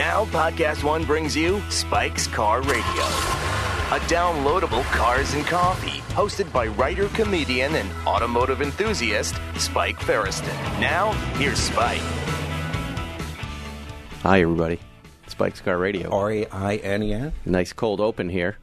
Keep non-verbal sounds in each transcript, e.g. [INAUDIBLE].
Now, Podcast One brings you Spike's Car Radio, a downloadable cars and coffee hosted by writer, comedian, and automotive enthusiast Spike Feresten. Now, here's Spike. Hi, everybody. Spike's Car Radio. R A I N E N. Nice cold open here.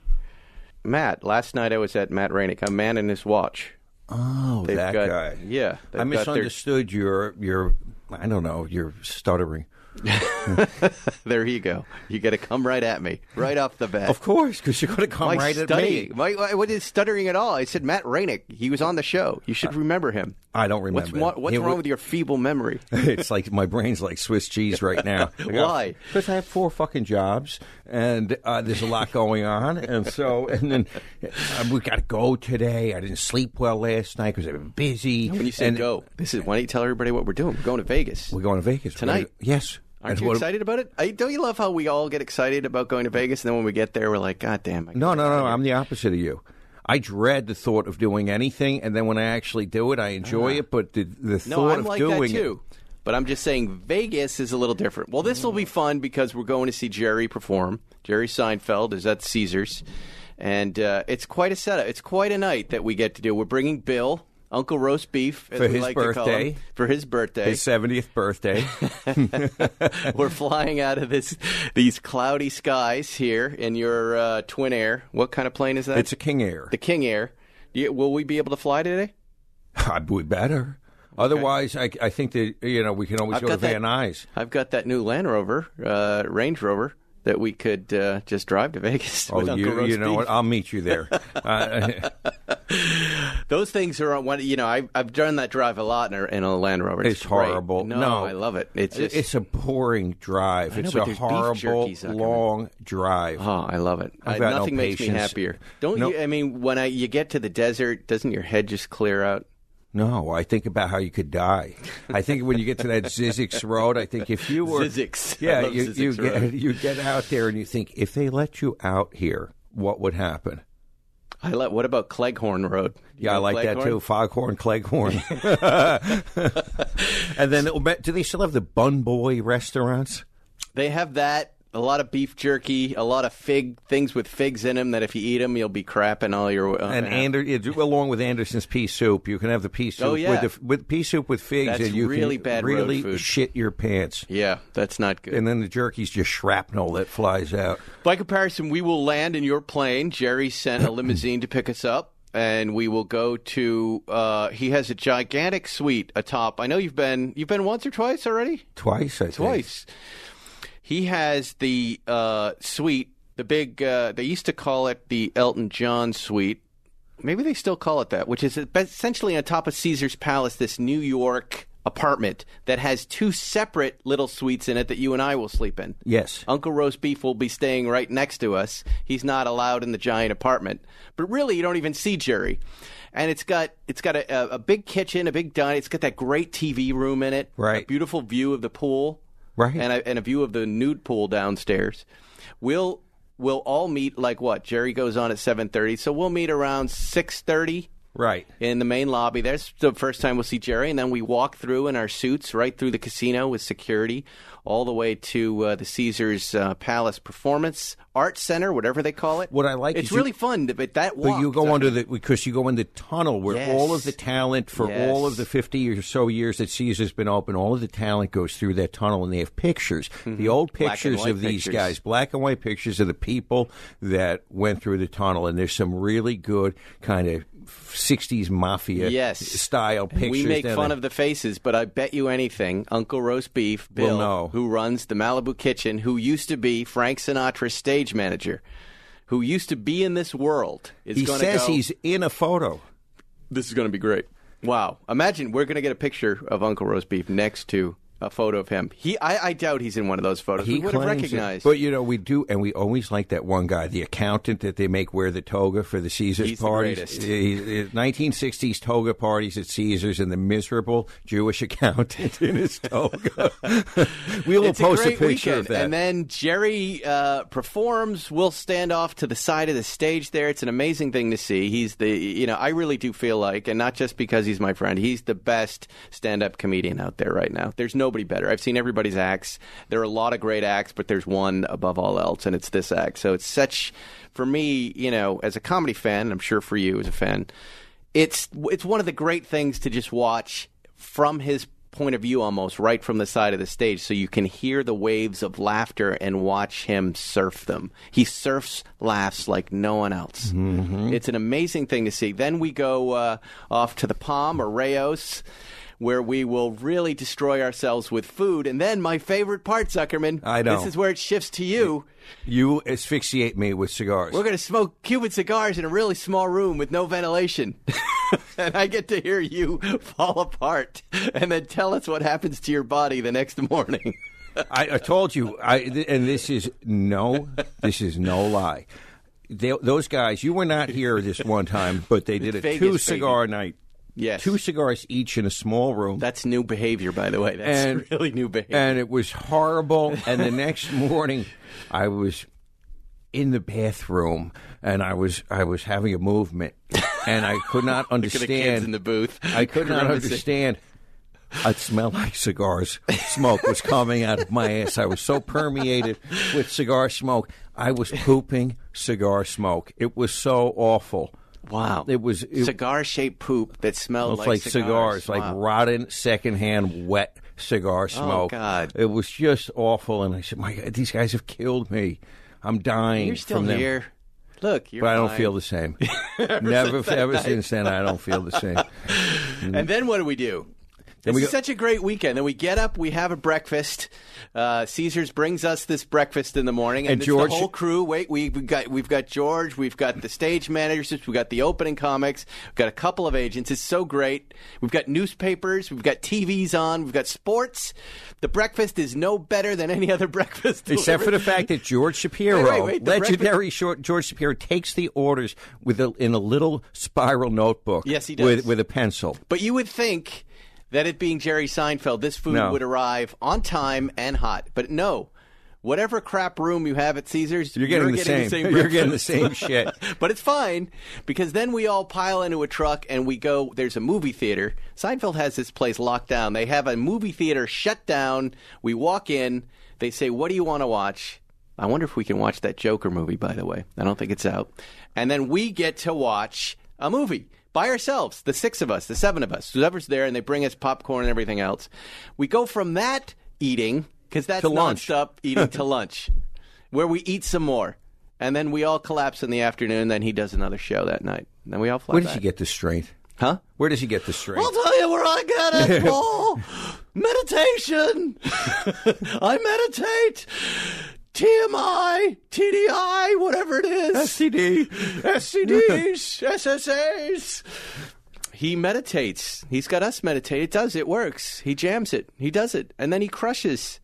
Matt, last night I was at Matt Rainick, a man in his watch. Oh, They've that got- guy. yeah, they've I got their- misunderstood your your. I don't know your stuttering. [LAUGHS] There you go. You got to come right at me, right off the bat. Of course, because you're going to come My right at studying, me. my, my- what is stuttering at all? I said Matt Rainick. He was on the show. You should remember him. I don't What's, remember. what- what's He wrong with your feeble memory? [LAUGHS] it's like my brain's like Swiss cheese right now. [LAUGHS] Why? Because I have four fucking jobs, and uh, there's a lot going on, and so and then uh, we got to go today. I didn't sleep well last night because I've been busy. When you say and go, this is why don't you tell everybody what we're doing? We're going to Vegas. we're going to Vegas Tonight? yes. Aren't you what- excited about it? I, don't you love how we all get excited about going to Vegas, and then when we get there, we're like, God damn! I No, no, no. I'm the opposite of you. I dread the thought of doing anything, and then when I actually do it, I enjoy it. But the the No, thought I'm of like doing that too. But I'm just saying Vegas is a little different. Well, this will be fun because we're going to see Jerry perform. Jerry Seinfeld is at Caesars, and uh, it's quite a setup. It's quite a night that we get to do. We're bringing Bill, Uncle Roast Beef, as For we his like to call him, birthday. for his birthday. his seventieth birthday. [LAUGHS] we're flying out of this these cloudy skies here in your uh, twin air. What kind of plane is that? it's a King Air. the King Air. You- will we be able to fly today? [LAUGHS] I would better. Otherwise, I, I think that you know we can always I've go to Van Nuys. I've got that new Land Rover, uh, Range Rover, that we could uh, just drive to Vegas. [LAUGHS] Oh, you, you know what? I'll meet you there. [LAUGHS] uh, [LAUGHS] Those things are on one. You know, I've I've done that drive a lot in a, in a Land Rover. It's great. horrible. No, No. I love it. It's just. it's a boring drive. Know, it's a horrible, jerkies that come in. long drive. Oh, I love it. I- got no nothing makes me happier. Don't No. you? I mean, when I you get to the desert, doesn't your head just clear out? No, I think about how you could die. I think when you get to that [LAUGHS] Zzyzx Road, I think if you were Zzyzx. Yeah, you, Zzyzx you get you get out there and you think if they let you out here, what would happen? I let. What about Cleghorn Road? You Yeah, I like that too. Foghorn, Cleghorn. [LAUGHS] [LAUGHS] and then do they still have the Bun Boy restaurants? They have that. A lot of beef jerky, a lot of fig things with figs in them. That if you eat them, you'll be crapping all your. Uh, And Ander, along with Andersen's pea soup, you can have the pea soup Oh, yeah. with the, with pea soup with figs, That's and you really can bad really food. shit your pants. yeah, that's not good. And then the jerky's just shrapnel that flies out. By comparison, we will land in your plane. Jerry sent a limousine to pick us up, and we will go to. Uh, he has a gigantic suite atop. I know you've been. You've been once or twice already. Twice, I think. He has the uh, suite, the big. Uh, they used to call it the Elton John suite. Maybe they still call it that, which is essentially on top of Caesar's Palace, this New York apartment that has two separate little suites in it that you and I will sleep in. Yes. Uncle Roast Beef will be staying right next to us. He's not allowed in the giant apartment. But really, you don't even see Jerry. And it's got it's got a, a, a big kitchen, a big dining. It's got that great TV room in it. Right. A beautiful view of the pool. Right. And a, and a view of the nude pool downstairs. We'll we'll all meet like what? Jerry goes on at seven thirty, so we'll meet around six thirty Right. in the main lobby. That's the first time we'll see Jerry, and then we walk through in our suits right through the casino with security, all the way to uh, the Caesars uh, Palace Performance Art Center, whatever they call it. What I like it's is you- really fun, but that walk. But you go under the because you go in the tunnel where Yes. all of the talent for all of the fifty or so years that Caesar's been open, all of the talent goes through that tunnel, and they have pictures, the old Mm-hmm. Black and pictures of these pictures. guys, black and white pictures of the people that went through the tunnel, and there's some really good kind of '60s mafia Yes. style pictures. We make fun there. of the faces, but I bet you anything, Uncle Roast Beef, Bill, who runs the Malibu Kitchen, who used to be Frank Sinatra's stage manager, who used to be in this world, is He says go, he's in a photo. This is going to be great. Wow. Imagine we're going to get a picture of Uncle Roast Beef next to a photo of him. He, I, I doubt he's in one of those photos. He we would have it. recognized. But you know, we do, and we always like that one guy, the accountant that they make wear the toga for the Caesars He's parties. greatest. He- he- 1960s toga parties at Caesars, and the miserable Jewish [LAUGHS] accountant in his toga. [LAUGHS] we will it's post a great picture weekend. of that. And then Jerry uh, performs. We'll stand off to the side of the stage there. It's an amazing thing to see. He's the, you know, I really do feel like, and not just because he's my friend, he's the best stand up comedian out there right now. There's nobody better. I've seen everybody's acts. There are a lot of great acts, but there's one above all else, and it's this act. So it's such, for me, you know, as a comedy fan, and I'm sure for you as a fan, it's it's one of the great things to just watch from his point of view almost right from the side of the stage so you can hear the waves of laughter and watch him surf them he surfs laughs like no one else it's an amazing thing to see then we go uh, off to the palm or Rao's where we will really destroy ourselves with food and then my favorite part zuckerman I know. this is where it shifts to you you asphyxiate me with cigars. we're going to smoke Cuban cigars in a really small room with no ventilation. [LAUGHS] and I get to hear you fall apart and then tell us what happens to your body the next morning. I, I told you, I, th- and this is no, this is no lie. They, those guys, you were not here this one time, but they did a Vegas, two cigar night. Yes. Two cigars each in a small room. That's new behavior, by the way. That's And- [LAUGHS] really new behavior. and it was horrible. And the next morning, I was in the bathroom, and I was I was having a movement, and I could not [LAUGHS] Look at the kids understand. in the booth. I could not understand. It smelled like cigars. Smoke was coming out of my ass. I was so permeated with cigar smoke. I was pooping cigar smoke. It was so awful. Wow. It was cigar shaped poop that smelled like, like, cigars, like Wow. Oh, rotten, secondhand, wet cigar oh, smoke. Oh, God. It was just awful, and I said, "My God, these guys have killed me. I'm dying You're still from them." here. Look, you're But I don't feel the same. [LAUGHS] Never, ever since then, I don't feel the same. [LAUGHS] And then what do we do? This we is such a great weekend. Then we get up, we have a breakfast. Uh, Caesars brings us this breakfast in the morning, and, And George- the whole crew. Wait, we, we've got we've got George, we've got the stage managers, we've got the opening comics, we've got a couple of agents. It's so great. We've got newspapers, we've got TVs on, we've got sports. The breakfast is no better than any other [LAUGHS] breakfast, Except for the fact that George Shapiro, Wait, wait, wait, legendary short George Shapiro, takes the orders with a, in a little spiral notebook. Yes, he does. With, with a pencil. But you would think that it being Jerry Seinfeld, this food No. would arrive on time and hot. But no. Whatever crap room you have at Caesars, You're getting, the, same. [LAUGHS] You're getting the breakfast. same [LAUGHS] shit. but it's fine because then we all pile into a truck and we go. There's a movie theater. Seinfeld has this place locked down. They have a movie theater shut down. We walk in. They say, "What do you want to watch?" I wonder if we can watch that Joker movie. By the way, I don't think it's out. And then we get to watch a movie by ourselves. The six of us, the seven of us, whoever's there, and they bring us popcorn and everything else. We go from that eating because that's To lunch. nonstop [LAUGHS] eating to lunch, where we eat some more. And then we all collapse in the afternoon. Then he does another show that night. And then we all fly Where did back. he get the strength? Huh? Where does he get the strength? I'll tell you where I get it, [LAUGHS] Paul. Meditation. [LAUGHS] I meditate. TMI, TDI, whatever it is. STD. SCDs, SSAs. He meditates. He's got us meditate. It does. It works. He jams it. He does it, and then he crushes.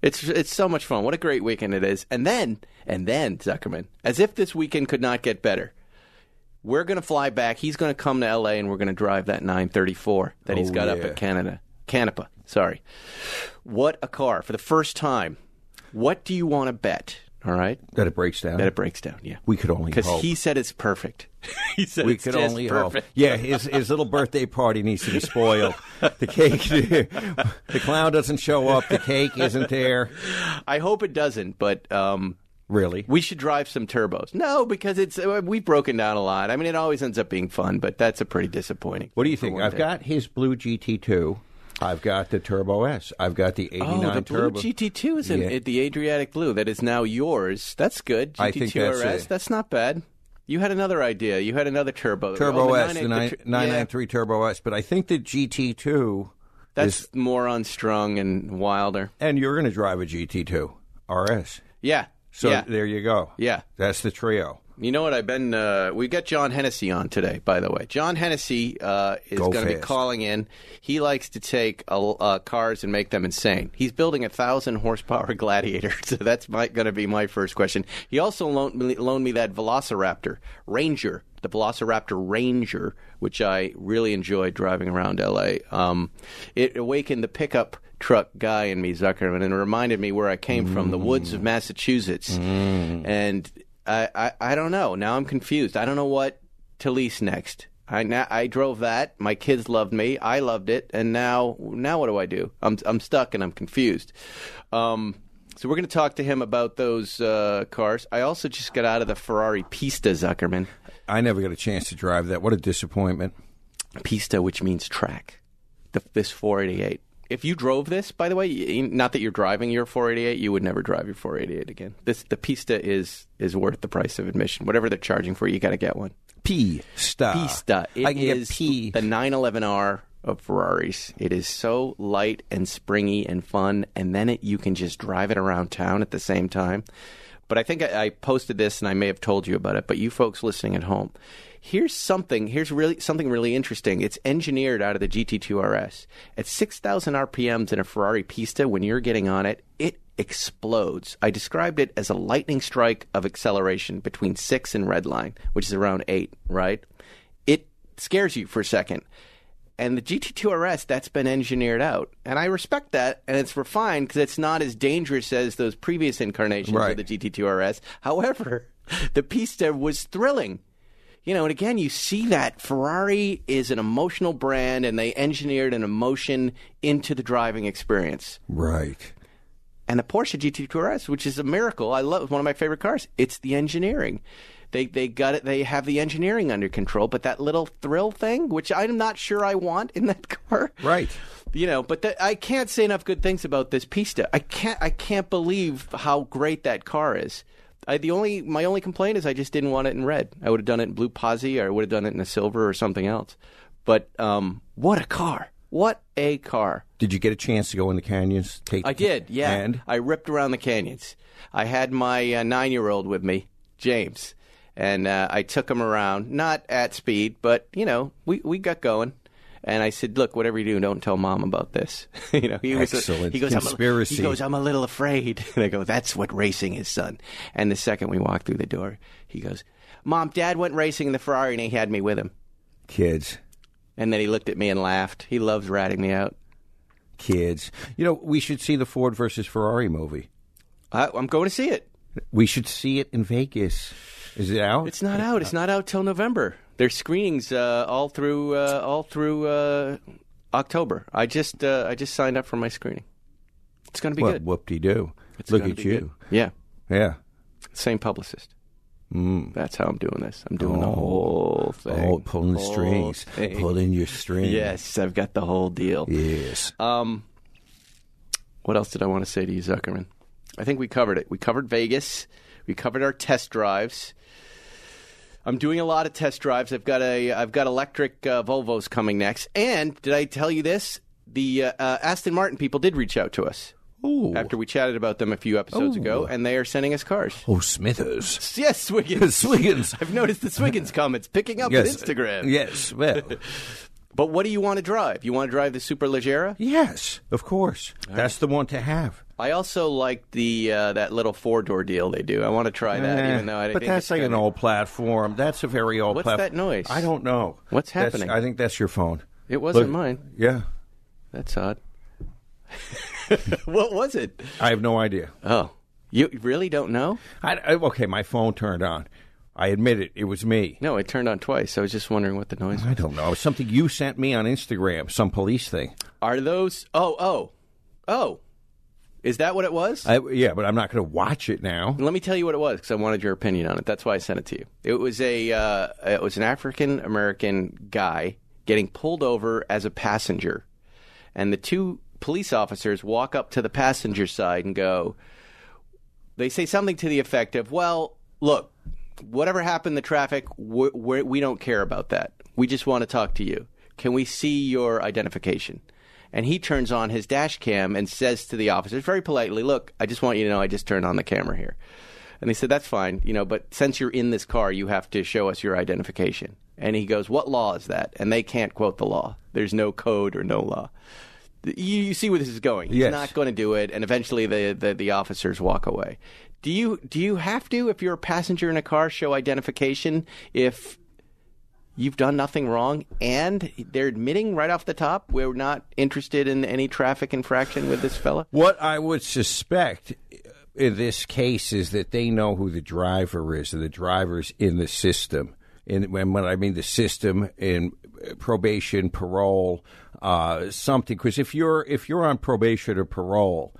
It's it's so much fun. What a great weekend it is. And then and then Zuckerman, as if this weekend could not get better. We're going to fly back. He's going to come to L.A. and we're going to drive that 934 that he's Oh, got up at Canada, Canepa. Sorry. What a car for the first time. What do you want to bet? All right, That it breaks down. that it breaks down. Yeah, we could only because he said it's perfect. [LAUGHS] he said we it's could only perfect. hope. Yeah, his his little birthday party needs to be spoiled. the cake, [LAUGHS] the clown doesn't show up. The cake isn't there. I hope it doesn't, but um, Really? we should drive some turbos. No, because it's uh, we've broken down a lot. I mean, it always ends up being fun, but that's a pretty disappointing. What do you think? I've day. got his blue GT2. I've got the Turbo S. I've got the 89 Oh, the blue Turbo. GT2 is in Yeah. it, the Adriatic blue that is now yours. That's good. GT2 I think that's RS. That's not bad. You had another idea. You had another turbo. Oh, turbo Oh, S, the 98 nine- tr- 993 Turbo S. But I think the GT2 That's is, more unstrung and wilder. and you're going to drive a GT2 RS. Yeah. So yeah. there you go. Yeah. That's the trio. You know what? I've been. Uh, we got John Hennessey on today, by the way. John Hennessey uh, is Go going to be fast. calling in. He likes to take uh, uh, cars and make them insane. He's building a thousand horsepower [LAUGHS] Gladiator, so [LAUGHS] that's going to be my first question. He also loaned me, loaned me that Velociraptor Ranger, the Velociraptor Ranger, which I really enjoyed driving around L.A. Um, it awakened the pickup truck guy in me, Zuckerman, and it reminded me where I came from, the woods of Massachusetts, and. I, I, I don't know. Now I'm confused. I don't know what to lease next. I now, I drove that. My kids loved me. I loved it. And now now what do I do? I'm I'm stuck and I'm confused. Um, so we're going to talk to him about those uh, cars. I also just got out of the Ferrari Pista, Zuckerman. I never got a chance to drive that. What a disappointment. Pista, which means track. The, this 488. If you drove this, by the way, not that you're driving your 488, you would never drive your 488 again. This the Pista is is worth the price of admission. Whatever they're charging for, you, got to get one. Pista. Pista. It I can is get P. the 911R of Ferraris. It is so light and springy and fun, and then it, you can just drive it around town at the same time. But I think I, I posted this, and I may have told you about it. But you folks listening at home, here's something. Here's really something really interesting. It's engineered out of the GT2 RS at 6,000 RPMs in a Ferrari Pista. When you're getting on it, it explodes. I described it as a lightning strike of acceleration between six and red line, which is around eight. Right? It scares you for a second. And the GT2 RS, that's been engineered out. And I respect that, and it's refined because it's not as dangerous as those previous incarnations Right. of the GT2 RS. However, [LAUGHS] the Pista was thrilling. You know, and again, you see that Ferrari is an emotional brand, and they engineered an emotion into the driving experience. Right. And the Porsche GT2 RS, which is a miracle, I love one of my favorite cars. It's the engineering. They they got it. They have the engineering under control, but that little thrill thing, which I'm not sure I want in that [LAUGHS] car, Right. you know, but the, I can't say enough good things about this Pista. I can't. I can't believe how great that car is. I, the only my only complaint is I just didn't want it in red. I would have done it in Blu Pozzi, or I would have done it in a silver or something else. But um, what a car! What a car! Did you get a chance to go in the canyons? Take I did. Yeah, And I ripped around the canyons. I had my uh, nine-year-old with me, James, and uh, I took him around, not at speed, but you know, we we got going. And I said, "Look, whatever you do, don't tell mom about this." [LAUGHS] you know, he was. Excellent. he goes, I'm a- Conspiracy. he goes, "I'm a little afraid." [LAUGHS] And I go, "That's what racing is, son." And the second we walk through the door, he goes, "Mom, Dad went racing in the Ferrari, and he had me with him." kids. And then he looked at me and laughed. He loves ratting me out. Kids. You know, we should see the Ford versus Ferrari movie. I, I'm going to see it. We should see it in Vegas. Is it out? It's not out. It's not out till November. There's screenings uh, all through uh, all through uh, October. I just uh, I just signed up for my screening. It's going to be well, good. whoop de doo. Look at you. good. Yeah, Yeah. same publicist. Mm. That's how I'm doing this. I'm doing the Oh. whole thing. Oh, pulling the strings. thing. Pulling your strings. Yes, I've got the whole deal. Yes. Um, what else did I want to say to you, Zuckerman? I think we covered it. We covered Vegas. We covered our test drives. I'm doing a lot of test drives. I've got a I've got electric uh, Volvos coming next. And did I tell you this? The uh, uh, Aston Martin people did reach out to us Ooh. after we chatted about them a few episodes ago, and they are sending us cars. Oh, Smithers. Yes, Swiggins. [LAUGHS] Swiggins. I've noticed the Swiggins [LAUGHS] comments picking up Yes. on Instagram. Yes. Well, [LAUGHS] But what do you want to drive? You want to drive the Superleggera? Yes, of course. That's the one to have. I also like the uh, that little four door deal they do. I want to try that, Eh, even though I didn't. but think that's it's like an kinda- old platform. That's a very old platform. What's platform. that noise? I don't know. What's That's- happening? I think that's your phone. It wasn't Look- mine. Yeah. That's odd. [LAUGHS] what was it? I have no idea. Oh, you really don't know? I, I- okay, my phone turned on. I admit it. It was me. No, it turned on twice. I was just wondering what the noise. I don't know. Something you sent me on Instagram, some police thing. Are those? Oh, oh, oh. Is that what it was? I, yeah, but I'm not going to watch it now. Let me tell you what it was because I wanted your opinion on it. That's why I sent it to you. It was a uh, it was an African American guy getting pulled over as a passenger, and the two police officers walk up to the passenger side and go. They say something to the effect of, "Well, look, whatever happened in the traffic, we're, we're, we don't care about that. We just want to talk to you. Can we see your identification?" And he turns on his dash cam and says to the officers very politely, "Look, I just want you to know I just turned on the camera here." And they said, "That's fine, you know, but since you're in this car, you have to show us your identification." And he goes, "What law is that?" And they can't quote the law. There's no code or no law. You, you see where this is going. He's Yes. not going to do it, and eventually the, the the officers walk away. Do you do you have to, if you're a passenger in a car, show identification if you've done nothing wrong and they're admitting right off the top we're not interested in any traffic infraction with this fella? What I would suspect in this case is that they know who the driver is, and the driver's in the system. And when, I mean the system in probation, parole, uh, something. Because if you're if you're on probation or parole,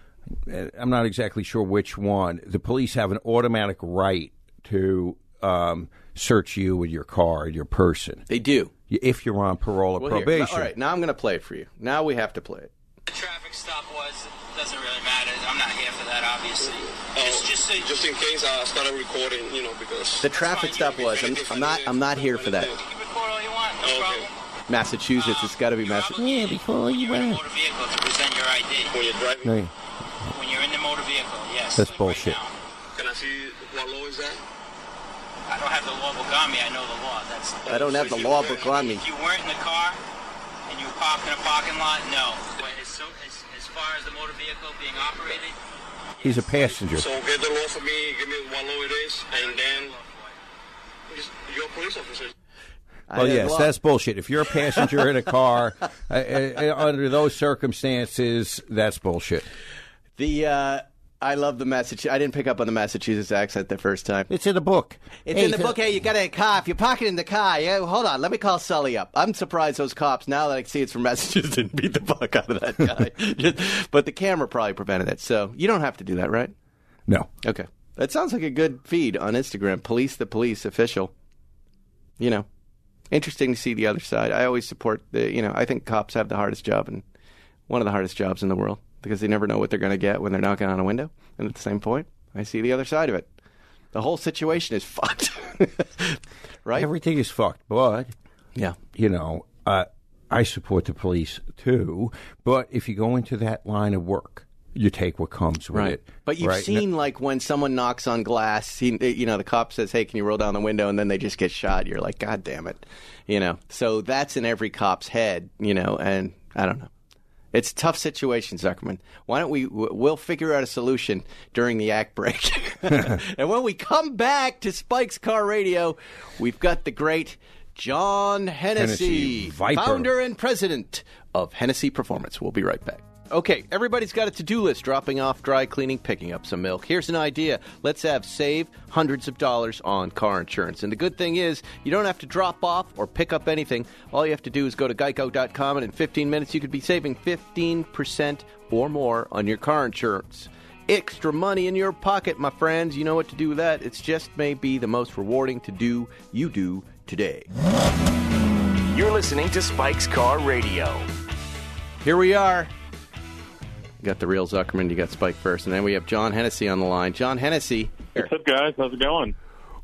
uh, I'm not exactly sure which one. The police have an automatic right to um, search you and your car and your person They do. if you're on parole or Well, here, probation. all right, now I'm going to play it for you. Now we have to play it. the traffic stop was doesn't really matter. I'm not here for that, obviously. Oh, Just, just so just in case uh, I started recording, you know, because The traffic stop was. I'm, I'm not. I'm not here for that. you can record all you want, no Okay. problem. Massachusetts. It's got to be uh, Massachusetts. Yeah, before you in a motor vehicle to present your ID. when you're driving, Hey, When you're in the motor vehicle, yes. That's bullshit. Right can I see what law is that? I don't have the law book on me. I know the law. That's. The I don't have the law book on me. If you weren't in the car and you were parked in a parking lot, no. But as, so, as, as far as the motor vehicle being operated, he's a passenger. So get the law for me, give me what law it is, and then just- you're a police officer. Well, yes, law- that's bullshit. If you're a passenger in a car, [LAUGHS] uh, uh, under those circumstances, that's bullshit. the. Uh, I love the Massachusetts. I didn't pick up on the Massachusetts accent the first time. It's in the book. It's Hey, in the book. Hey, you got a car. If you're it in the car, yeah, hold on. Let me call Sully up. I'm surprised those cops, now that I see it's from [LAUGHS] Massachusetts, didn't beat the fuck out of that guy. [LAUGHS] Just- but the camera probably prevented it. So you don't have to do that, right? No. Okay. That sounds like a good feed on Instagram. Police the police official. You know, interesting to see the other side. I always support the, you know, I think cops have the hardest job and one of the hardest jobs in the world because they never know what they're going to get when they're knocking on a window. And at the same point, I see the other side of it. The whole situation is [LAUGHS] fucked. right? Everything is fucked, but, yeah. you know, uh, I support the police too. But if you go into that line of work, you take what comes with Right. it. But you've right? seen like when someone knocks on glass, he, you know, the cop says, "Hey, can you roll down the window?" and then they just get shot. You're like, "God damn it," you know. So that's in every cop's head, you know. And I don't know. It's a tough situation, Zuckerman. Why don't we? We'll figure out a solution during the act break, [LAUGHS] and when we come back to Spike's Car Radio, we've got the great John Hennessey, Hennessey, founder and president of Hennessey Performance. We'll be right back. Okay, everybody's got a to-do list: dropping off, dry cleaning, picking up some milk. Here's an idea: let's have save hundreds of dollars on car insurance. And the good thing is, you don't have to drop off or pick up anything. All you have to do is go to Geico.com, and in 15 minutes, you could be saving 15% or more on your car insurance. Extra money in your pocket, my friends. You know what to do with that. It's just may be the most rewarding to do you do today. You're listening to Spike's Car Radio. Here we are. You got the real Zuckerman. You got Spike first, and then we have John Hennessey on the line. John Hennessey, What's up, guys? How's it going?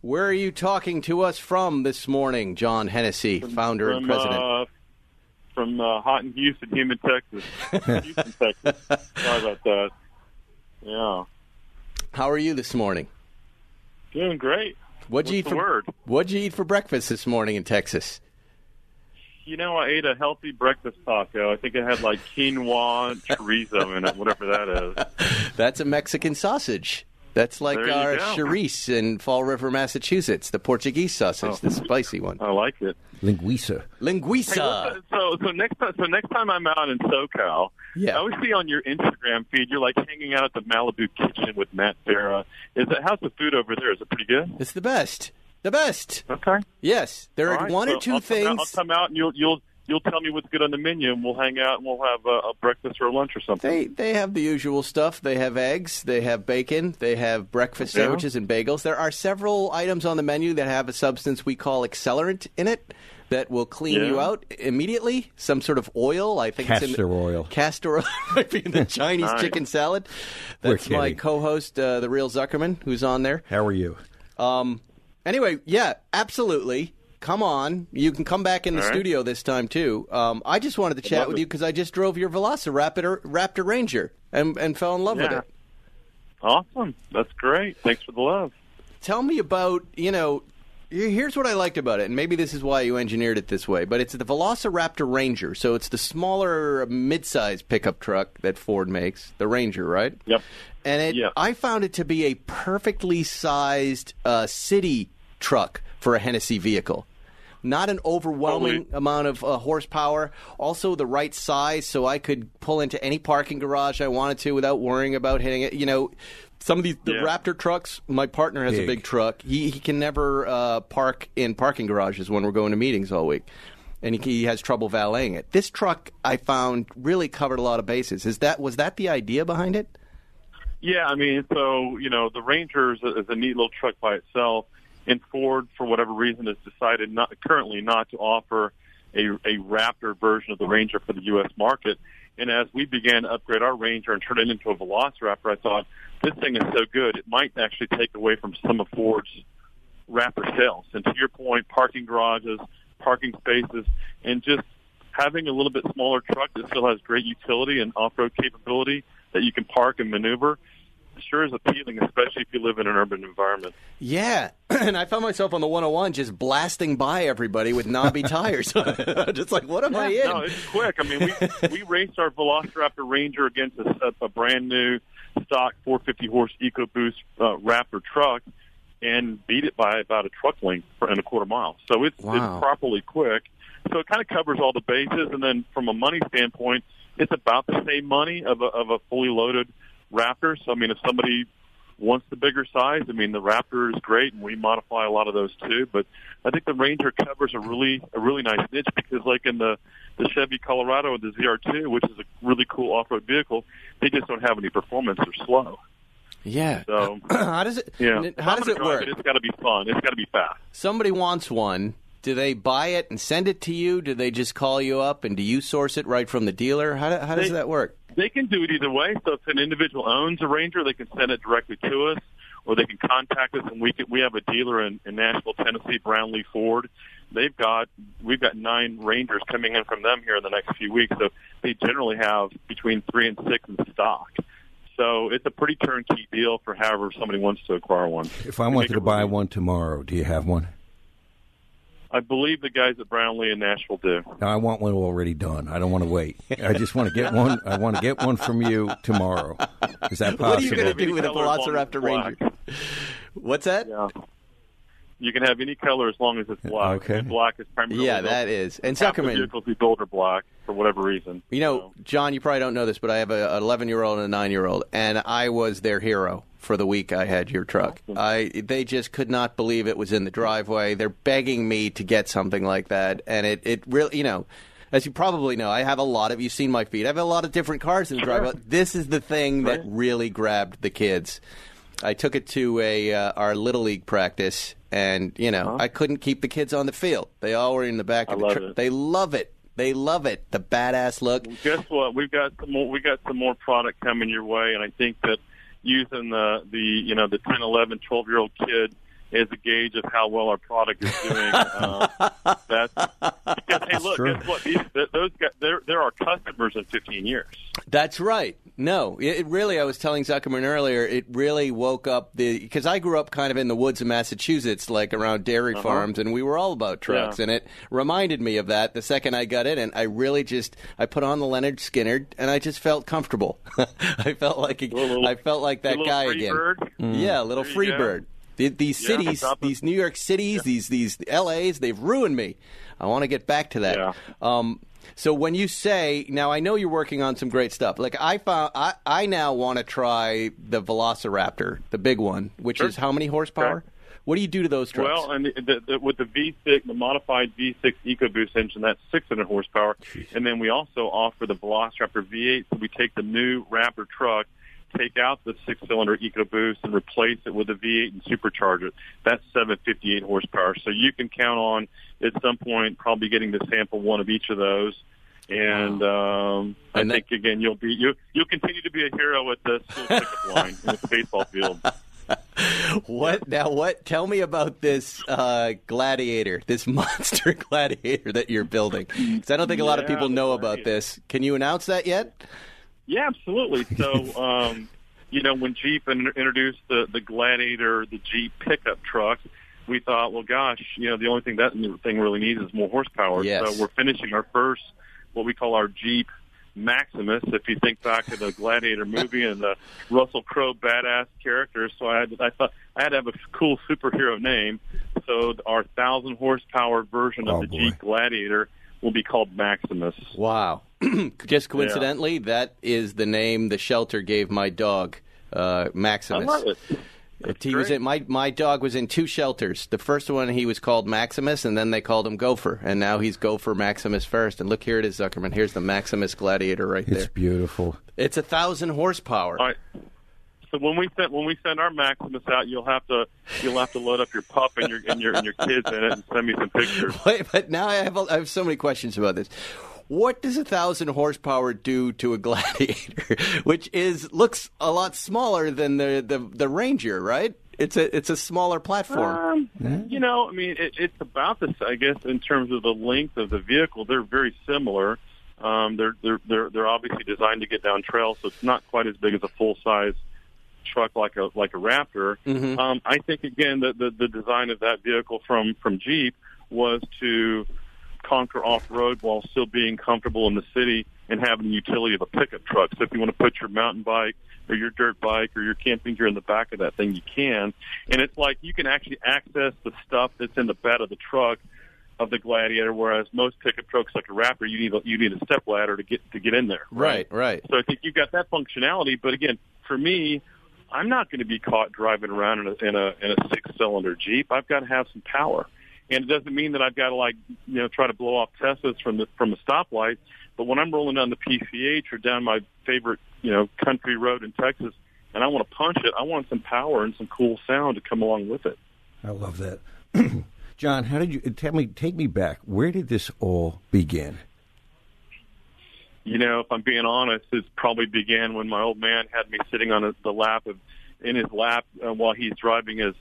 where are you talking to us from this morning? John Hennessey, founder and president. Uh, from uh, hot and Houston, humid Texas. Houston, [LAUGHS] Texas. Sorry about that. Yeah, How are you this morning? doing great. What'd you What's eat the for word? What'd you eat for breakfast this morning in Texas? You know, I ate a healthy breakfast taco. I think it had like quinoa, chorizo in it, whatever that is. [LAUGHS] That's a Mexican sausage. That's like There our go. chorizo in Fall River, Massachusetts, the Portuguese sausage, the oh. spicy one. I like it. Linguiça. Hey, Linguiça. listen, so so next time so next time I'm out in SoCal, Yeah. I always see on your Instagram feed you're like hanging out at the Malibu kitchen with Matt Farah. Is it how's the food over there? Is it pretty good? It's the best. The best. Okay. Yes, there are All right, one so or 2 I'll come out- things. I'll come out and you'll you'll you'll tell me what's good on the menu, and we'll hang out and we'll have a, a breakfast or a lunch or something. They they have the usual stuff. They have eggs, they have bacon, they have breakfast Yeah. sandwiches and bagels. There are several items on the menu that have a substance we call accelerant in it that will clean Yeah. you out immediately. Some sort of oil, I think it's in Castor oil. Castor oil [LAUGHS] might be in the [LAUGHS] Chinese Nice. chicken salad. We're That's my co-host, uh, the real Zuckerman, who's on there. How are you? Um, anyway, yeah, absolutely. Come on, you can come back in the All right. studio this time too. Um, I just wanted to chat love with it. you because I just drove your Velociraptor Raptor Ranger and and fell in love with Yeah. it. Awesome, that's great. Thanks for the love. tell me about you know. Here's what I liked about it, and maybe this is why you engineered it this way. But it's the Velociraptor Ranger, so it's the smaller mid-size pickup truck that Ford makes, the Ranger, right? Yep. And it, Yeah. I found it to be a perfectly sized uh, city truck for a Hennessey vehicle. Not an overwhelming amount of uh, horsepower. Also, the right size, so I could pull into any parking garage I wanted to without worrying about hitting it. You know, some of these the Yeah. Raptor trucks. My partner has a Big. big truck. He he can never uh, park in parking garages when we're going to meetings all week, and he, he has trouble valeting it. This truck I found really covered a lot of bases. Is that was that the idea behind it? Yeah, I mean, so you know, the Ranger is a, is a neat little truck by itself, and Ford, for whatever reason, has decided not currently not to offer a, a Raptor version of the Ranger for the U.S. market. And as we began to upgrade our Ranger and turn it into a Velociraptor, I thought this thing is so good it might actually take away from some of Ford's Raptor sales. And to your point, parking garages, parking spaces, and just having a little bit smaller truck that still has great utility and off-road capability that you can park and maneuver sure is appealing, especially if you live in an urban environment. Yeah, [CLEARS THROAT] and I found myself on the 101 just blasting by everybody with knobby [LAUGHS] tires. [LAUGHS] just like, what am I in? No, it's quick. I mean, we we raced our Velociraptor Ranger against a, a brand new stock 450 horse EcoBoost uh, Raptor truck and beat it by about a truck length for, and a quarter mile. So it's Wow. it's properly quick. So it kind of covers all the bases. And then from a money standpoint, it's about the same money of a, of a fully loaded Raptor. So I mean, if somebody wants the bigger size, I mean, the Raptor is great, and we modify a lot of those too. But I think the Ranger covers a really a really nice niche because, like in the the Chevy Colorado and the ZR2, which is a really cool off-road vehicle, they just don't have any performance. They're slow. yeah. So [CLEARS THROAT] how does it? yeah, How does it work? It's got to be fun. It's got to be fast. Somebody wants one. Do they buy it and send it to you? Do they just call you up and do you source it right from the dealer? How, do, how does They- that work? They can do it either way. So if an individual owns a Ranger, they can send it directly to us, or they can contact us, and we can, we have a dealer in, in Nashville, Tennessee, Brownlee Ford. They've got we've got nine Rangers coming in from them here in the next few weeks. So they generally have between three and six in stock. So it's a pretty turnkey deal for however somebody wants to acquire one. If I wanted to buy one tomorrow, do you have one? I believe the guys at Brownlee and Nashville do. No, I want one already done. I don't want to wait. I just want to get one. I want to get one from you tomorrow. Is that possible? What are you going to do with a color as Velociraptor. Ranger? What's that? Yeah. You can have any color as long as it's black. Okay. And black is primarily Yeah, built- that is. And Zuckerman, vehicles we build are black for whatever reason. You know, John, you probably don't know this, but I have a- an 11 year old and a 9 year old, and I was their hero for the week I had your truck. I they just could not believe it was in the driveway. They're begging me to get something like that, and it it really, you know. As you probably know, I have a lot of you've seen my feed. I have a lot of different cars in the driveway. This is the thing that really grabbed the kids. I took it to a uh, our little league practice, and you know I couldn't keep the kids on the field. They all were in the back I of the truck. They love it. They love it. The badass look. Guess what? We've got some more. We got some more product coming your way, and I think that using the the you know the 10, 11, 12 year old kid is a gauge of how well our product is doing. uh, [LAUGHS] that's because [LAUGHS] hey, look, true. guess what? These, those guys, they're they're our customers in 15 years. That's right. No, it, really. I was telling Zuckerman earlier. It really woke up the because I grew up kind of in the woods of Massachusetts, like around dairy farms, and we were all about trucks. Yeah. And it reminded me of that the second I got in, and I really just I put on the Lynyrd Skynyrd, and I just felt comfortable. [LAUGHS] I felt like a, Little- I felt like that guy again. bird? Yeah, a little free go. bird. The- These Yeah, cities, these New York cities, these these LAs, they've ruined me. I want to get back to that. Yeah. Um, so when you say now, I know you're working on some great stuff. Like I found, I, I now want to try the Velociraptor, the big one, which Sure. is how many horsepower? Okay. What do you do to those trucks? Well, and the, the, the, with the V6, the modified V6 EcoBoost engine, that's 600 horsepower. And then we also offer the Velociraptor V8. So we take the new Raptor truck, take out the six-cylinder EcoBoost, and replace it with a V8 and supercharge it. That's 758 horsepower. So you can count on at some point probably getting to sample one of each of those. And um, I And that- think again you'll be you you'll continue to be a hero at the school pickup [LAUGHS] line in the baseball field. [LAUGHS] what now? What? Tell me about this uh, gladiator, this [LAUGHS] monster gladiator that you're building. Because I don't think a lot of people know about this. Can you announce that yet? Yeah, absolutely. So, [LAUGHS] um, you know, when Jeep in- introduced the the Gladiator, the Jeep pickup truck, we thought, well, gosh, you know, the only thing that thing really needs is more horsepower. Yes. So we're finishing our first, what we call our Jeep Maximus. If you think back to the Gladiator movie and the Russell Crowe badass character, so I had, I thought I had to have a cool superhero name. So our thousand horsepower version of Oh, the boy. Jeep Gladiator will be called Maximus. Wow. [CLEARS THROAT] Just coincidentally, that is the name the shelter gave my dog, uh, I Maximus. love it. It- He was in my my dog was in two shelters. The first one he was called Maximus, and then they called him Gopher, and now he's Gopher Maximus first. And look, here it is, Zuckerman. Here's the Maximus Gladiator right there. It's beautiful. It's a thousand horsepower. All right. So when we send when we send our Maximus out, you'll have to you'll have to load up your pup and your and your and your kids in it and send me some pictures. [LAUGHS] Wait, but now I have a, I have so many questions about this. What does a thousand horsepower do to a [LAUGHS] Gladiator, which is looks a lot smaller than the, the, the Ranger, right? It's a it's a smaller platform. Um, you know, I mean, it, it's about this, I guess, in terms of the length of the vehicle. They're very similar. Um, they're they're they're they're obviously designed to get down trails, so it's not quite as big as a full size truck like a like a Raptor. Um, I think again the, the the design of that vehicle from from Jeep was to conquer off road while still being comfortable in the city and having the utility of a pickup truck. So if you want to put your mountain bike or your dirt bike or your camping gear in the back of that thing, you can. And it's like you can actually access the stuff that's in the bed of the truck of the Gladiator, whereas most pickup trucks like a Raptor, you need a, you need a step ladder to get to get in there. Right, right. So I think you've got that functionality. But again, for me, I'm not going to be caught driving around in a in a, in a six cylinder Jeep. I've got to have some power, and it doesn't mean that I've got to like you know try to blow off Teslas from the from a stoplight. But when I'm rolling down the PCH or down my favorite you know country road in Texas, and I want to punch it, I want some power and some cool sound to come along with it. I love that. [CLEARS THROAT] John, how did you tell me? Take me back. Where did this all begin? You know, if I'm being honest, it probably began when my old man had me sitting on a, the lap of, in his lap uh, while he's driving his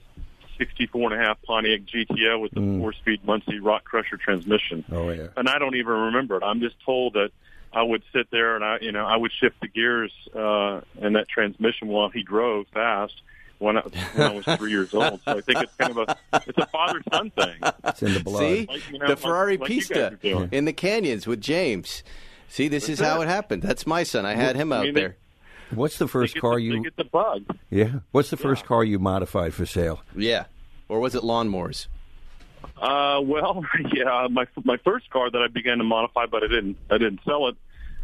64 and a half Pontiac GTO with the four-speed Muncie Rock Crusher transmission. Oh yeah. And I don't even remember it. I'm just told that I would sit there and I, you know, I would shift the gears uh, in that transmission while he drove fast when I, when I was three years old. So I think it's kind of a, it's a father-son thing. It's in the blood. See Like, you know, the Ferrari like Pista are doing. in the canyons with James. See, this is That's how it. it happened. That's my son. I had him I out mean, they- there. What's the They first get car the, they you? get the bug. Yeah. What's the first car you modified for sale? Yeah, or was it lawnmowers? Uh, well, [LAUGHS] yeah, my my first car that I began to modify, but I didn't I didn't sell it,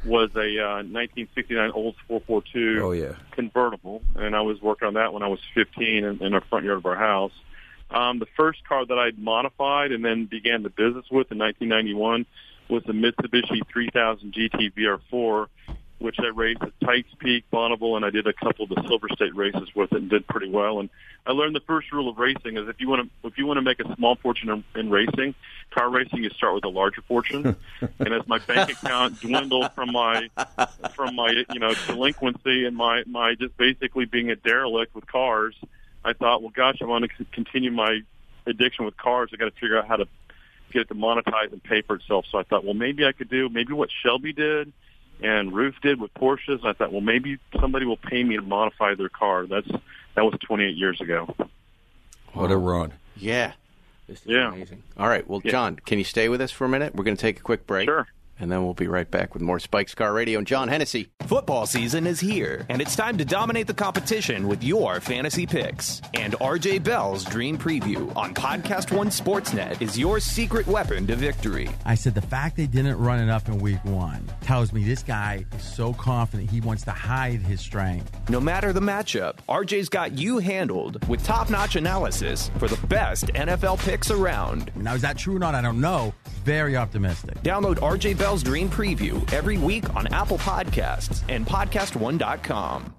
was a uh, 1969 Olds 442 Oh yeah. convertible, and I was working on that when I was 15 in, in the front yard of our house. Um, the first car that I modified and then began the business with in 1991 was the Mitsubishi 3000 GT VR4, which I raced at Pikes Peak, Bonneville, and I did a couple of the Silver State races with it and did pretty well. And I learned the first rule of racing is if you want to if you want to make a small fortune in, in racing, car racing, you start with a larger fortune. [LAUGHS] and as my bank account dwindled from my from my you know delinquency and my my just basically being a derelict with cars, I thought, well, gosh, I want to continue my addiction with cars. I got to figure out how to get it to monetize and pay for itself. So I thought, well, maybe I could do maybe what Shelby did and Roof did with Porsches. I thought, well, maybe somebody will pay me to modify their car. That's that was 28 years ago. What a run. Yeah, this is Yeah. amazing. All right, well, Yeah. John, can you stay with us for a minute? We're going to take a quick break. Sure. And then we'll be right back with more Spikes Car Radio and John Hennessey. Football season is here, and it's time to dominate the competition with your fantasy picks. And RJ Bell's Dream Preview on Podcast One Sportsnet is your secret weapon to victory. I said the fact they didn't run it up in week one tells me this guy is so confident he wants to hide his strength. No matter the matchup, RJ's got you handled with top notch analysis for the best NFL picks around. Now, is that true or not? I don't know. Very optimistic. Download RJ Bell's Dream Preview every week on Apple Podcasts and PodcastOne.com.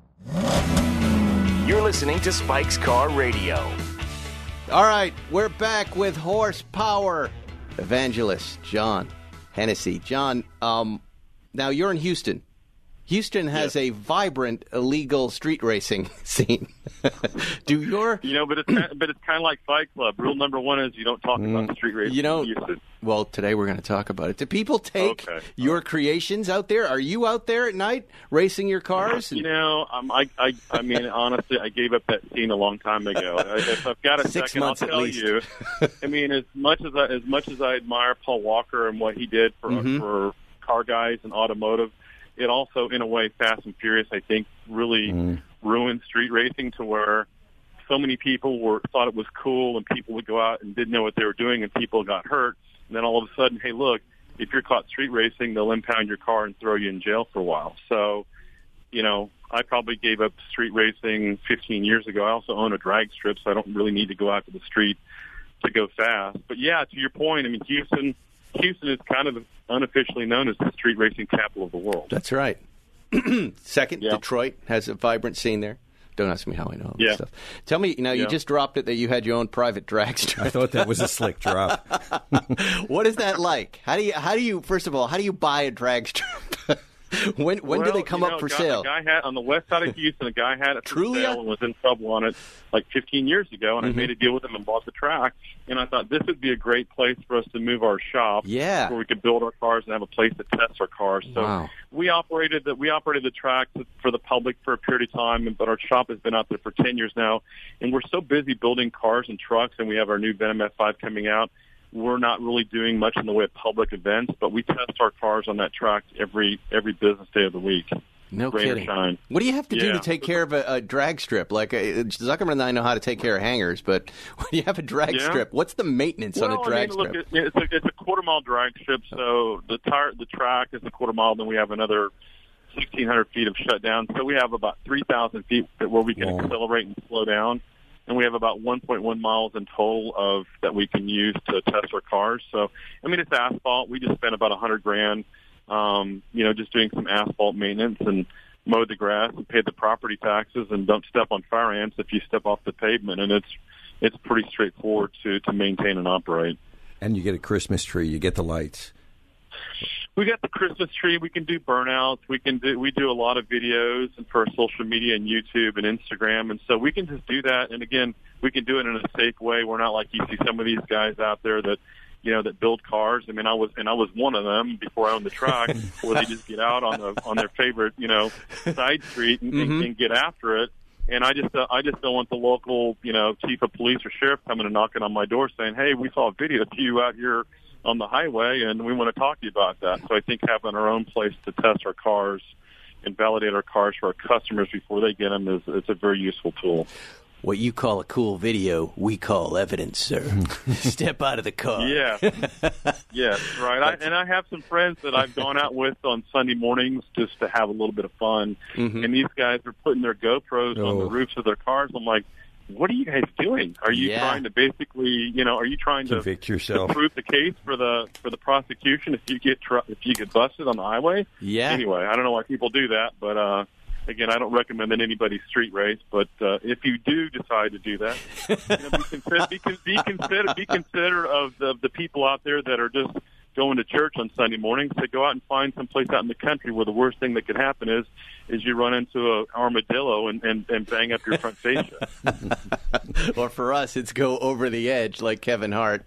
You're listening to Spike's Car Radio. All right, we're back with horsepower evangelist John Hennessey. John, um, now you're in Houston. Houston has a vibrant illegal street racing [LAUGHS] scene. [LAUGHS] Do your You know, but it's kind but it's kind of like Fight Club. Rule number one is you don't talk about the street racing. Mm. you know? in Houston. Well, today we're going to talk about it. Do people take Okay. your creations out there? Are you out there at night racing your cars? You know, um, I, I, I mean, [LAUGHS] honestly, I gave up that scene a long time ago. I- If I've got a Six second, I'll tell least. you. I mean, as much as I, as much as I admire Paul Walker and what he did for Mhm. for car guys and automotive, it also, in a way, Fast and Furious, I think, really mm. ruined street racing to where so many people were thought it was cool, and people would go out and didn't know what they were doing, and people got hurt. And then all of a sudden, hey, look, if you're caught street racing, they'll impound your car and throw you in jail for a while. So you know, I probably gave up street racing 15 years ago. I also own a drag strip, so I don't really need to go out to the street to go fast. But yeah, to your point, I mean, Houston, Houston is kind of unofficially known as the street racing capital of the world. That's right. [CLEARS THROAT] Second, Yeah. Detroit has a vibrant scene there. Don't ask me how I know all this Yeah. stuff. Tell me, now you Yeah. just dropped it that you had your own private drag strip. I thought that was a slick drop. [LAUGHS] what is that like? How do you how do you first of all how do you buy a drag [LAUGHS] [LAUGHS] when when do they come you up for guy, sale? A guy had on the west side of [LAUGHS] Houston. A guy had it for Trulia? sale and was in trouble on it like 15 years ago. And Mm-hmm. I made a deal with him and bought the track. And I thought this would be a great place for us to move our shop. Yeah. where we could build our cars and have a place to test our cars. So Wow. we operated the we operated the track for the public for a period of time. But our shop has been out there for 10 years now, and we're so busy building cars and trucks. And we have our new Venom F5 coming out we're not really doing much in the way of public events, but we test our cars on that track every every business day of the week. No kidding. shine. What do you have to do to take care of a, a drag strip? Like uh, Zuckerman and I know how to take care of hangers, but [LAUGHS] when you have a drag Yeah. strip, what's the maintenance on a drag I mean, strip? it, it's a it's a quarter mile drag strip, so the tire the track is a quarter mile. Then we have another 1,600 feet of shutdown, so we have about 3,000 feet that- where we can Wow. accelerate and slow down. And we have about 1.1 miles in total of that we can use to test our cars. So, I mean, it's asphalt. We just spent about 100 grand, um, you know, just doing some asphalt maintenance and mowed the grass and paid the property taxes and don't step on fire ants if you step off the pavement. And it's it's pretty straightforward to to maintain and operate. and you get a Christmas tree. You get the lights. We got the Christmas tree. We can do burnouts. We can do we do a lot of videos and for social media and YouTube and Instagram, and so we can just do that. And again, we can do it in a safe way. We're not like you see some of these guys out there that you know that build cars. I mean, I was and I was one of them before I owned the truck, [LAUGHS] where they just get out on the on their favorite you know side street and, and, and get after it. And I just uh, I just don't want the local you know chief of police or sheriff coming and knocking on my door saying, "Hey, we saw a video of you out here." On the highway, and we want to talk to you about that. So I think having our own place to test our cars and validate our cars for our customers before they get them is it's a very useful tool. What you call a cool video, we call evidence, sir. [LAUGHS] Step out of the car. Yeah, [LAUGHS] yes, right. I, and I have some friends that I've gone out with on Sunday mornings just to have a little bit of fun. Mm-hmm. And these guys are putting their GoPros on the Oh. roofs of their cars. I'm like, what are you guys doing? Are you Yeah. trying to basically, you know, are you trying to Convict to yourself. prove the case for the for the prosecution if you get tr- if you get busted on the highway? Yeah. Anyway, I don't know why people do that, but uh, again, I don't recommend that anybody street race. But uh, if you do decide to do that, you know, be, consider, be, con- be consider be considerate of the, the people out there that are just going to church on Sunday mornings to go out and find some place out in the country where the worst thing that could happen is is you run into an armadillo and, and, and bang up your front fascia. [LAUGHS] [LAUGHS] or for us, it's go over the edge like Kevin Hart.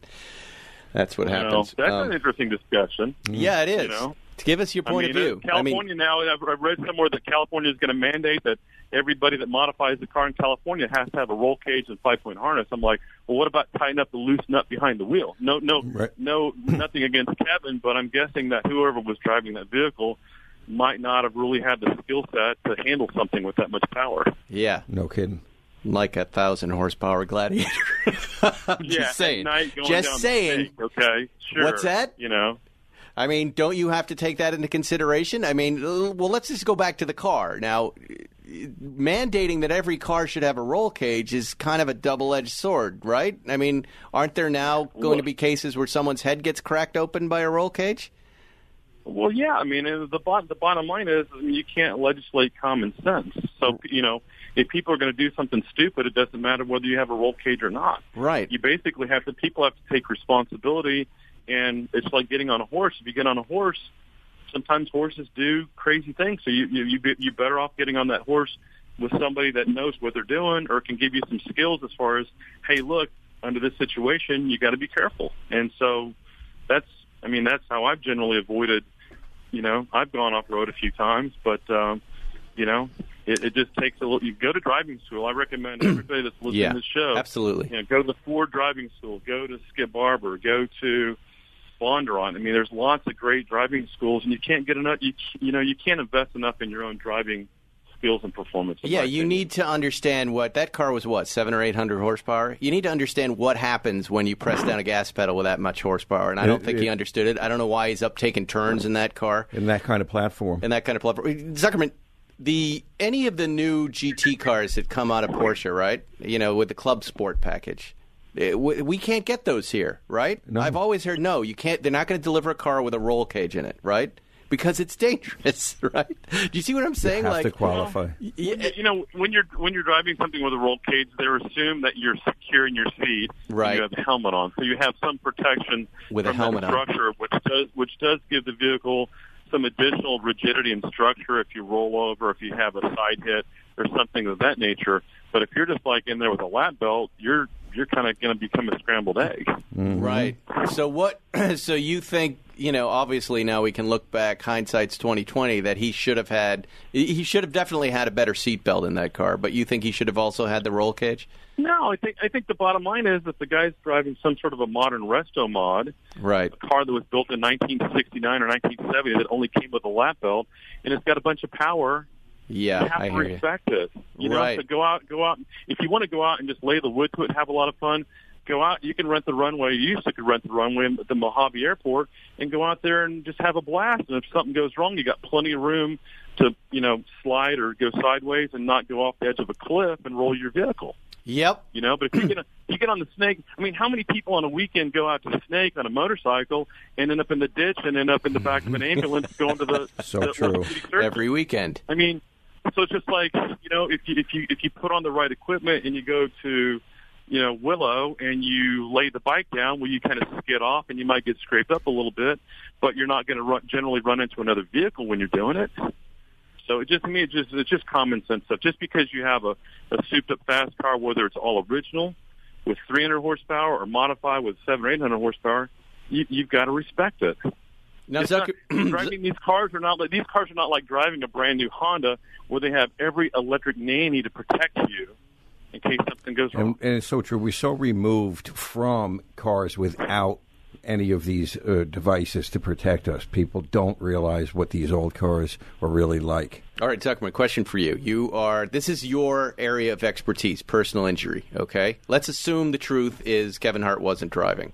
That's what You know, happens. that's Um, an interesting discussion. yeah, it is. You know? Give us your point I mean, of view. uh, California now, I've, I've read somewhere that California is going to mandate that everybody that modifies the car in California has to have a roll cage and five point harness. I'm like, well, what about tying up the loose nut behind the wheel? No, no, Right. no, [LAUGHS] nothing against Kevin, but I'm guessing that whoever was driving that vehicle might not have really had the skill set to handle something with that much power. Yeah, No kidding. like a thousand horsepower gladiator. [LAUGHS] I'm yeah, just saying. At night going just saying. stake, okay, sure. What's that? You know. I mean, don't you have to take that into consideration? I mean, well, let's just go back to the car. Now, mandating that every car should have a roll cage is kind of a double edged sword, right? I mean, aren't there now going to be cases where someone's head gets cracked open by a roll cage? Well, yeah. I mean, the bottom the bottom line is, I mean, you can't legislate common sense. So, you know, if people are going to do something stupid, it doesn't matter whether you have a roll cage or not. Right. You basically have to. People have to take responsibility, and it's like getting on a horse. If you get on a horse, sometimes horses do crazy things. So you you you be- you're better off getting on that horse with somebody that knows what they're doing or can give you some skills as far as, hey, look, under this situation, you got to be careful. And so that's, I mean, that's how I've generally avoided. You know, I've gone off road a few times, but um, you know, it, it just takes a little. You go to driving school. I recommend [CLEARS THROAT] everybody that's listening Yeah, to the show. absolutely. You know, go to the Ford driving school. Go to Skip Barber. Go to Bondurant. I mean, there's lots of great driving schools, and you can't get enough. You you know, you can't invest enough in your own driving skills and performance. Yeah, you opinion. need to understand what that car was. What seven or eight hundred horsepower? You need to understand what happens when you press down a gas pedal with that much horsepower. And I don't It- think he understood it. I don't know why he's up taking turns in that car in that kind of platform. and that kind of platform. Zuckerman, the any of the new GT cars that come out of Porsche, right? You know, with the Club Sport package. Eh, We we can't get those here, right? No. I've always heard no. You can't. They're not going to deliver a car with a roll cage in it, right? Because it's dangerous, [LAUGHS] right? Do you see what I'm saying? have like, to qualify. Yeah, you know, when you're when you're driving something with a roll cage, they assume that you're secure in your seat. and Right. You have a helmet on, so you have some protection With a from helmet that on. structure, which does which does give the vehicle some additional rigidity and structure if you roll over, if you have a side hit or something of that nature. But if you're just like in there with a lap belt, you're you're kind of going to become a scrambled egg. Mm-hmm. Right. So what? [CLEARS THROAT] So you think you know? Obviously, now we can look back. Hindsight's twenty twenty. That he should have had. He should have definitely had a better seatbelt in that car. But you think he should have also had the roll cage? No, I think I think the bottom line is that the guy's driving some sort of a modern resto mod. Right. a car that was built in 1969 or 1970 that only came with a lap belt, and it's got a bunch of power. Yeah, you have I to hear you. respect it. You know, Right. so go out, go out. If you want to go out and just lay the wood to it, and have a lot of fun. Go out. You can rent the runway. You used to could rent the runway at the Mojave Airport and go out there and just have a blast. And if something goes wrong, you got plenty of room to you know slide or go sideways and not go off the edge of a cliff and roll your vehicle. Yep. You know, but if you get if you get on the snake, I mean, how many people on a weekend go out to the snake on a motorcycle and end up in the ditch and end up in the back of an ambulance going to the [LAUGHS] So the true. surgeon? Every weekend. I mean, so it's just like you know, if you if you if you put on the right equipment and you go to you know Willow and you lay the bike down, well, you kind of skid off and you might get scraped up a little bit, but you're not going to run, generally run into another vehicle when you're doing it. So it just to me, it's just it's just common sense stuff. Just because you have a, a souped up fast car, whether it's all original with 300 horsepower or modified with 7 or 800 horsepower, you, you've got to respect it. Now, It's not- [CLEARS THROAT] driving these cars are not like these cars are not like driving a brand new Honda where they have every electric nanny to protect you in case something goes wrong. And, and it's so true. We're so removed from cars without any of these uh, devices to protect us. People don't realize what these old cars are really like. All right, Zuckerman, question for you. You are this is your area of expertise, personal injury, okay? Let's assume the truth is Kevin Hart wasn't driving.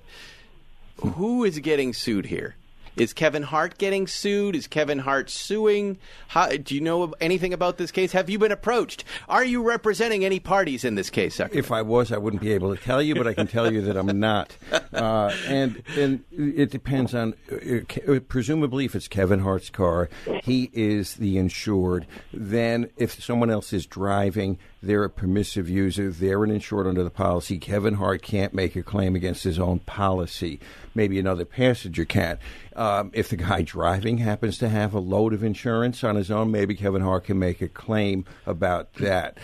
Who is getting sued here? Is Kevin Hart getting sued? Is Kevin Hart suing? How, do you know anything about this case? Have you been approached? Are you representing any parties in this case? If I was, I wouldn't be able to tell you, but I can tell you that I'm not. [LAUGHS] Uh, and and it depends on uh, presumably if it's Kevin Hart's car, he is the insured. Then if someone else is driving, they're a permissive user. They're an insured under the policy. Kevin Hart can't make a claim against his own policy. Maybe another passenger can. Um, if the guy driving happens to have a load of insurance on his own, maybe Kevin Hart can make a claim about that.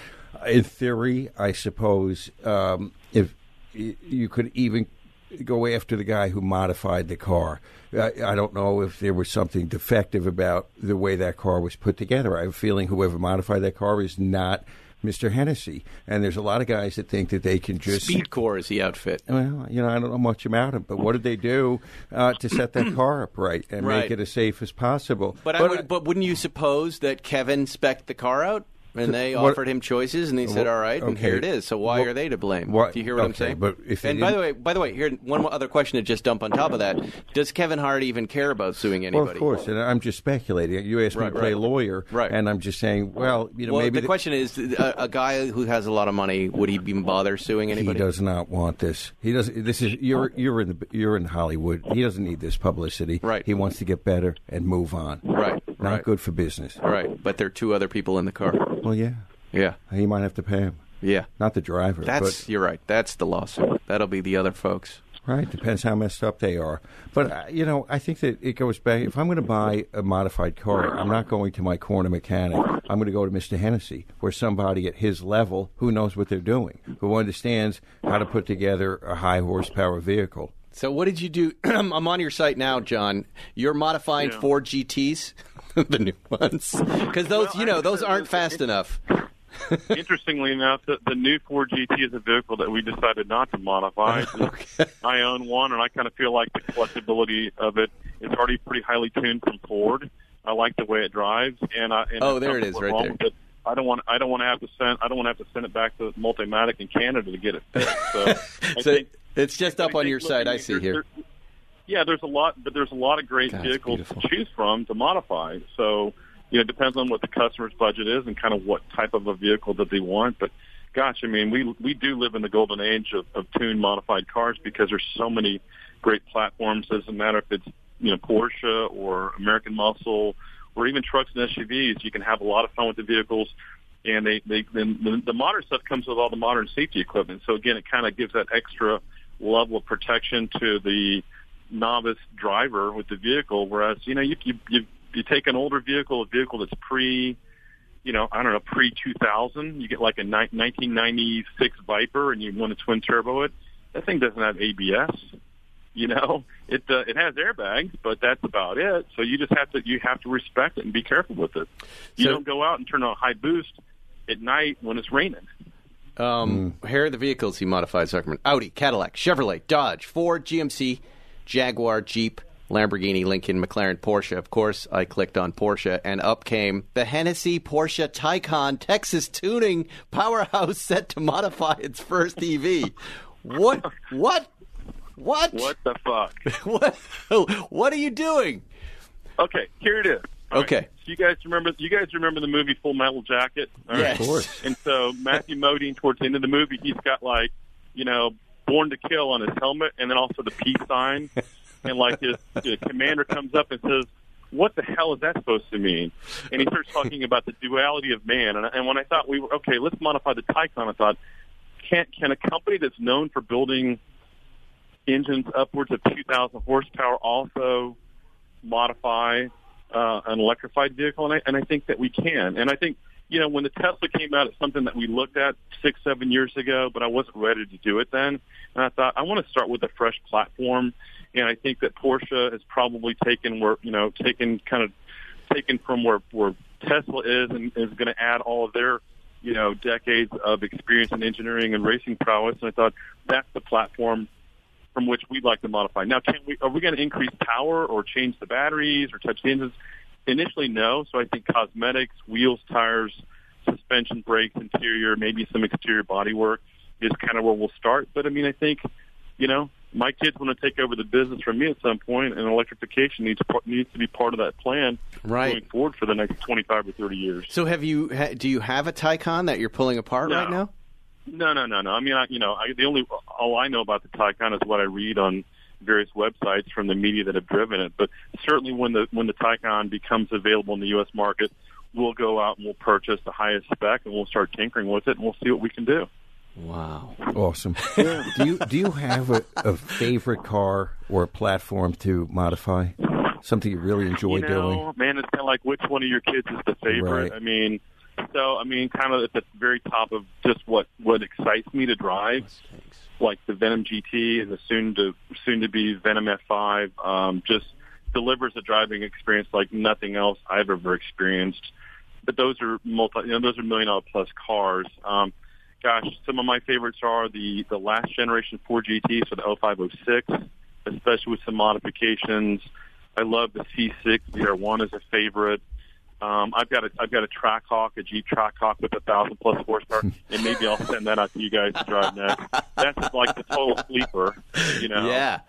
In theory, I suppose um, if you could even go after the guy who modified the car. I, I don't know if there was something defective about the way that car was put together. I have a feeling whoever modified that car is not Mr. Hennessey. And there's a lot of guys that think that they can just. SpeedKore is the outfit. Well, you know, I don't know much about it, but what did they do uh, to set that [CLEARS THROAT] car up right and Right. make it as safe as possible? But, I would, but wouldn't you suppose that Kevin spec'd the car out? And they What- offered him choices, and he said, "All right, and here it is." So why Well, are they to blame? what- Do you hear what I'm okay, saying? but if and by the way, by the way, here one other question to just dump on top of that: Does Kevin Hart even care about suing anybody? Well, of course, and I'm just speculating. You asked me to play right. lawyer, Right. and I'm just saying, well, you know, well, maybe the question is: a, a guy who has a lot of money would he even bother suing anybody? he does not want this. He does. This is you're oh. you're in the, you're in Hollywood. He doesn't need this publicity. Right. He wants to get better and move on. Right, Not right. good for business. Right, but there are two other people in the car. Well, yeah. Yeah, He might have to pay him. yeah. Not the driver. That's but you're right. That's the lawsuit. That'll be the other folks. Right, depends how messed up they are. But uh, you know, I think that it goes back. If I'm going to buy a modified car, I'm not going to my corner mechanic. I'm going to go to Mr. Hennessey, where somebody at his level who knows what they're doing, who understands how to put together a high horsepower vehicle. So what did you do? [CLEARS THROAT] I'm on your site now, John. You're modifying Yeah. Ford GTs, [LAUGHS] the new ones, because those, Well, you know, those aren't fast enough. [LAUGHS] Interestingly enough, the, the new Ford GT is a vehicle that we decided not to modify. [LAUGHS] I own one, and I kind of feel like the collectability of it is already pretty highly tuned from Ford. I like the way it drives, and I and Oh, there it is, right wrong there. I don't want I don't want to have to send I don't want to have to send it back to Multimatic in Canada to get it fixed. So, So think it's just up on your side. I I see there- here. there- yeah, there's a lot, but there's a lot of great God, vehicles to choose from to modify. So, you know, it depends on what the customer's budget is and kind of what type of a vehicle that they want. But gosh, I mean, we we do live in the golden age of, of tuned modified cars because there's so many great platforms. Doesn't matter if it's you know Porsche or American Muscle or even trucks and SUVs. You can have a lot of fun with the vehicles. And they, they, then the, the modern stuff comes with all the modern safety equipment. So again, it kind of gives that extra level of protection to the novice driver with the vehicle. Whereas, you know, you, you, you, you take an older vehicle, a vehicle that's pre, you know, I don't know, pre 2000, you get like a ni- 1996 Viper and you want to twin turbo it. That thing doesn't have ABS. You know, [LAUGHS] it uh, it has airbags, but that's about it. So you just have to you have to respect it and be careful with it. You So- don't go out and turn on a high boost at night when it's raining. Um, Here are the vehicles he modified, Zuckerman. Audi, Cadillac, Chevrolet, Dodge, Ford, GMC, Jaguar, Jeep, Lamborghini, Lincoln, McLaren, Porsche. Of course, I clicked on Porsche, and up came the Hennessey Porsche Taycan Texas tuning powerhouse set to modify its first EV. What? What? What? What the fuck? [LAUGHS] What? What are you doing? Okay, here it is. All right. Okay. So you guys remember you guys remember the movie Full Metal Jacket? All Yes. Of course. And so Matthew Modine, towards the end of the movie, he's got like, you know, Born to Kill on his helmet, and then also the peace sign. [LAUGHS] and like his, his commander comes up and says, "What the hell is that supposed to mean?" And he starts talking about the duality of man. And, and when I thought we were okay, let's modify the Taycan, I thought, can can a company that's known for building engines upwards of 2,000 horsepower also modify uh, an electrified vehicle, and I, and I think that we can. And I think, you know, when the Tesla came out, it's something that we looked at six, seven years ago, but I wasn't ready to do it then. And I thought I want to start with a fresh platform, and I think that Porsche has probably taken where, you know, taken kind of taken from where where Tesla is, and is going to add all of their you know decades of experience in engineering and racing prowess. And I thought that's the platform from which we'd like to modify. Now, can we are we going to increase power or change the batteries or touch the engines? Initially, no. So I think cosmetics, wheels, tires, suspension, brakes, interior, maybe some exterior body work is kind of where we'll start. But I mean, I think you know my kids want to take over the business from me at some point, and electrification needs needs to be part of that plan Right. going forward for the next twenty five or thirty years. So, have you? Ha, do you have a Taycan that you're pulling apart No. right now? No, no, no, no. I mean, I, you know, I, the only all I know about the Taycan is what I read on various websites from the media that have driven it. But certainly, when the when the Taycan becomes available in the U.S. market, we'll go out and we'll purchase the highest spec and we'll start tinkering with it and we'll see what we can do. Wow. Awesome. [LAUGHS] do you do you have a, a favorite car or a platform to modify? Something you really enjoy you know, doing? man, it's kind of like which one of your kids is the favorite. Right. I mean, so I mean, kind of at the very top of just what what excites me to drive, like the Venom GT and the soon to soon to be Venom F5, um, just delivers a driving experience like nothing else I've ever experienced. But those are multi, you know, those are million dollar plus cars. Um, gosh, some of my favorites are the the last generation Ford GT, so the 0506, especially with some modifications. I love the C6 ZR1 is a favorite. Um, I've got a I've got a Trackhawk, a Jeep Trackhawk with a thousand plus horsepower, and maybe I'll send that out to you guys to drive next. That's like the total sleeper, you know. Yeah.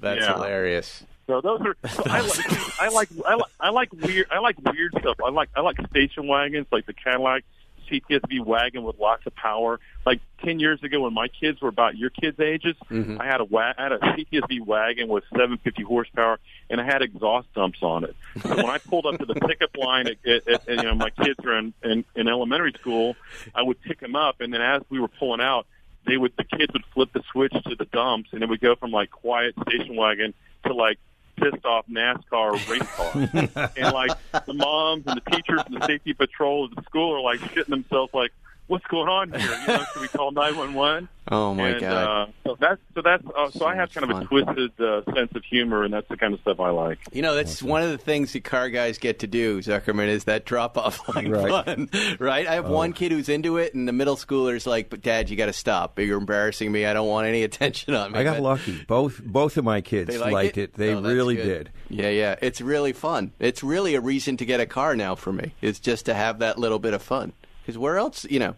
That's Yeah. hilarious. So those are so I like I like I like I like weird I like weird stuff. I like I like station wagons like the Cadillac CTSV wagon with lots of power. Like ten years ago, when my kids were about your kids' ages, mm-hmm. I had a wa- I had a CTSV wagon with 750 horsepower, and I had exhaust dumps on it. So when I pulled up to the pickup line, at, at, at, you know, my kids are in, in in elementary school, I would pick them up, and then as we were pulling out, they would the kids would flip the switch to the dumps, and it would go from like quiet station wagon to like pissed off NASCAR race car. [LAUGHS] and like the moms and the teachers and the safety patrol of the school are like shitting themselves like, what's going on here? You know, should we call 911? [LAUGHS] Oh my and, god! Uh, so that's so that's uh, so I have kind of a twisted uh, sense of humor, and that's the kind of stuff I like. You know, that's one of the things that car guys get to do, Zuckerman, is that drop off [LAUGHS] line Right. fun. Right? I have one kid who's into it, and the middle schooler's like, but dad, you got to stop. You're embarrassing me. I don't want any [LAUGHS] attention on me. I got But lucky. Both both of my kids They liked liked it? it. They Oh, really good. did. Yeah, yeah. It's really fun. It's really a reason to get a car now for me. It's just to have that little bit of fun. Because where else, you know,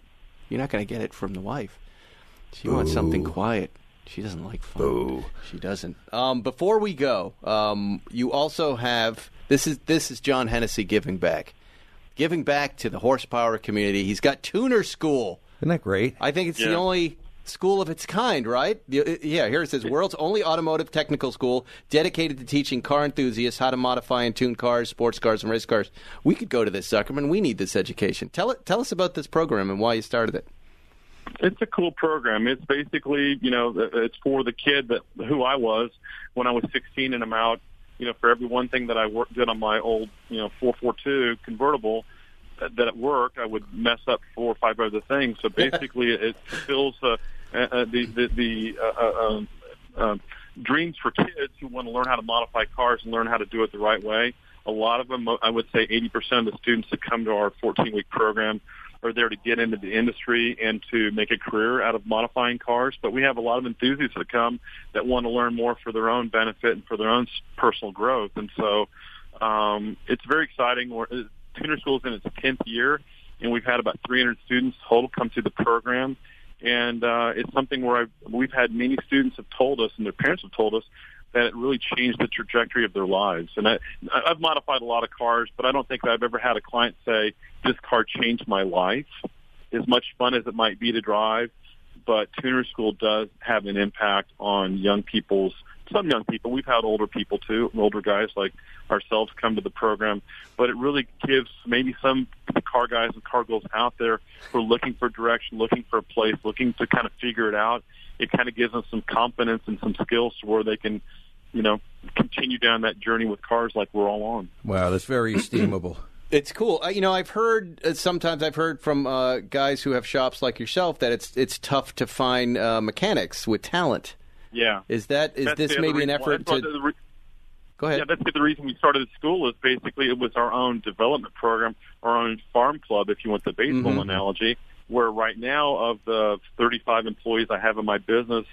you're not going to get it from the wife. She wants something quiet. She doesn't like fun. She doesn't. Um, before we go, um, you also have this is this is John Hennessey giving back, giving back to the horsepower community. He's got tuner school. Isn't that great? I think it's the only school of its kind, right? Uh, yeah, here it says world's only automotive technical school dedicated to teaching car enthusiasts how to modify and tune cars, sports cars, and race cars. We could go to this, Zuckerman. We need this education. Tell it. Tell us about this program and why you started it. It's a cool program. It's basically, you know, uh, uh, it's for the kid that who I was when I was 16 and I'm out. You know, for every one thing that I worked did on my old, you know, 442 convertible that, at work I would mess up four or five other things. So basically, it fulfills uh, uh, the the, the uh, uh, um, um, dreams for kids who want to learn how to modify cars and learn how to do it the right way. A lot of them, I would say, 80% of the students that come to our 14-week program are there to get into the industry and to make a career out of modifying cars. But we have a lot of enthusiasts that come that want to learn more for their own benefit and for their own personal growth. And so um, it's very exciting. Tuner School is in its 10th year, and we've had about 300 students total come through the program. And uh, it's something where I've, we've had many students have told us, and their parents have told us, that it really changed the trajectory of their lives. And I, I've modified a lot of cars, but I don't think I've ever had a client say, this car changed my life. As much fun as it might be to drive, but tuner school does have an impact on young people's some young people. We've had older people too, older guys like ourselves come to the program, but it really gives maybe some car guys and car girls out there who are looking for direction, looking for a place, looking to kind of figure it out. It kind of gives them some confidence and some skills to where they can, you know, continue down that journey with cars like we're all on. Wow, that's very [CLEARS THROAT] esteemable. It's cool. Uh, you know, I've heard uh, sometimes I've heard from uh, guys who have shops like yourself that it's it's tough to find uh, mechanics with talent. Yeah. Is that is That's this maybe an effort to re- go ahead? Yeah, that's the reason we started the school is basically it was our own development program, our own farm club, if you want the baseball Mhm. analogy, where right now of the 35 employees I have in my business,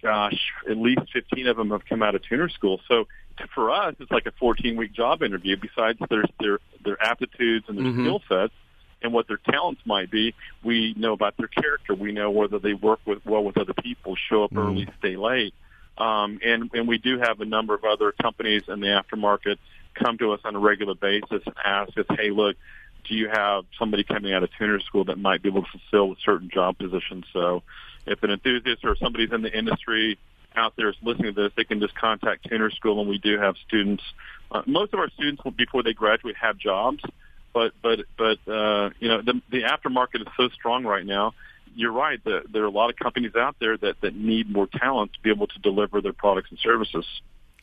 gosh, at least 15 of them have come out of tuner school. So for us, it's like a 14 week job interview. Besides their their their aptitudes and their Mhm. skill sets and what their talents might be, we know about their character. We know whether they work with well with other people, show up early, stay late. Um, and, and we do have a number of other companies in the aftermarket come to us on a regular basis and ask us, hey, look, do you have somebody coming out of tuner school that might be able to fulfill a certain job position? So if an enthusiast or somebody's in the industry out there is listening to this, they can just contact tuner school, and we do have students. Uh, most of our students, before they graduate, have jobs. But but but uh, you know the, the aftermarket is so strong right now you're right. The, there are a lot of companies out there that, that need more talent to be able to deliver their products and services.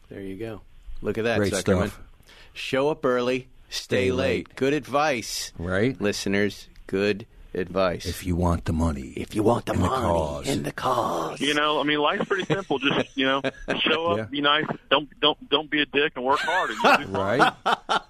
There you go. Look at that, Great Zuckerman. stuff. Show up early, stay, Stay late. late. Good advice, Right? listeners. Good advice. If you want the money. if you want the And the money cause. and the cause, You know, I mean, life's pretty simple. Just you know, [LAUGHS] show up, Yeah. be nice, don't don't don't be a dick, and work hard. And you'll [LAUGHS] do fine. Right?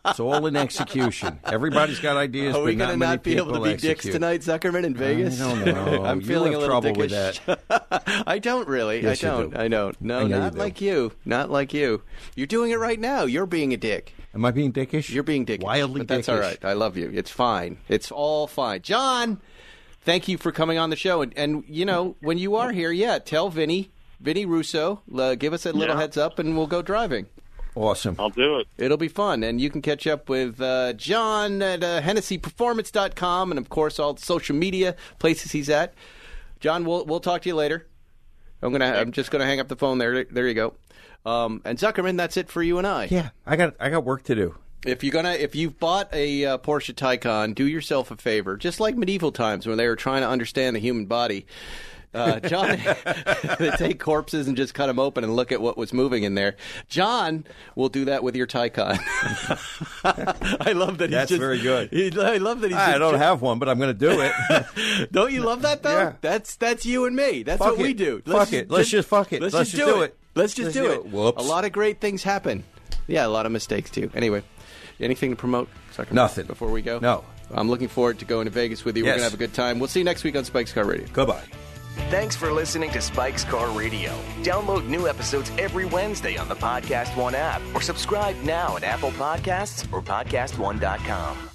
it's all in execution. Everybody's got ideas, Are we going to many not be able to be execute. dicks tonight, Zuckerman, in Vegas? I don't know. [LAUGHS] I'm You feeling have a little trouble with dickish. I don't really. Yes, I don't. do. I don't. No, I know you not like you. Not like you. You're doing it right now. You're being a dick. Am I being dickish? You're being dickish. Wildly but that's dickish. all right. I love you. It's fine. It's all fine. John, thank you for coming on the show. And, and you know, when you are here, yeah, tell Vinny, Vinny Russo, uh, give us a little Yeah. heads up, and we'll go driving. Awesome. I'll do it. It'll be fun. And you can catch up with uh, John at uh, HennesseyPerformance.com and, of course, all the social media places he's at. John, we'll, we'll talk to you later. I'm gonna. I'm just gonna hang up the phone there. There you go. Um, and Zuckerman, that's it for you and I. Yeah, I got I got work to do. If you're gonna, if you've bought a uh, Porsche Taycan, do yourself a favor. Just like medieval times when they were trying to understand the human body, Uh, [LAUGHS] John, [LAUGHS] they take corpses and just cut them open and look at what was moving in there. John will do that with your Taycan. [LAUGHS] I love that. He's That's just, very good. He, I love that he's. I just- don't have one, but I'm going to do it. Don't you love that though? Yeah. That's that's you and me. That's Fuck what we it. do. Fuck it. Let's just fuck it. Let's, Let's just, just do do it. it. Let's just Let's do do it. it. Whoops. A lot of great things happen. Yeah, a lot of mistakes too. Anyway, anything to promote? Zuckerman, Nothing. Before we go? No. I'm looking forward to going to Vegas with you. We're Yes. going to have a good time. We'll see you next week on Spike's Car Radio. Goodbye. Thanks for listening to Spike's Car Radio. Download new episodes every Wednesday on the Podcast One app or subscribe now at Apple Podcasts or PodcastOne.com.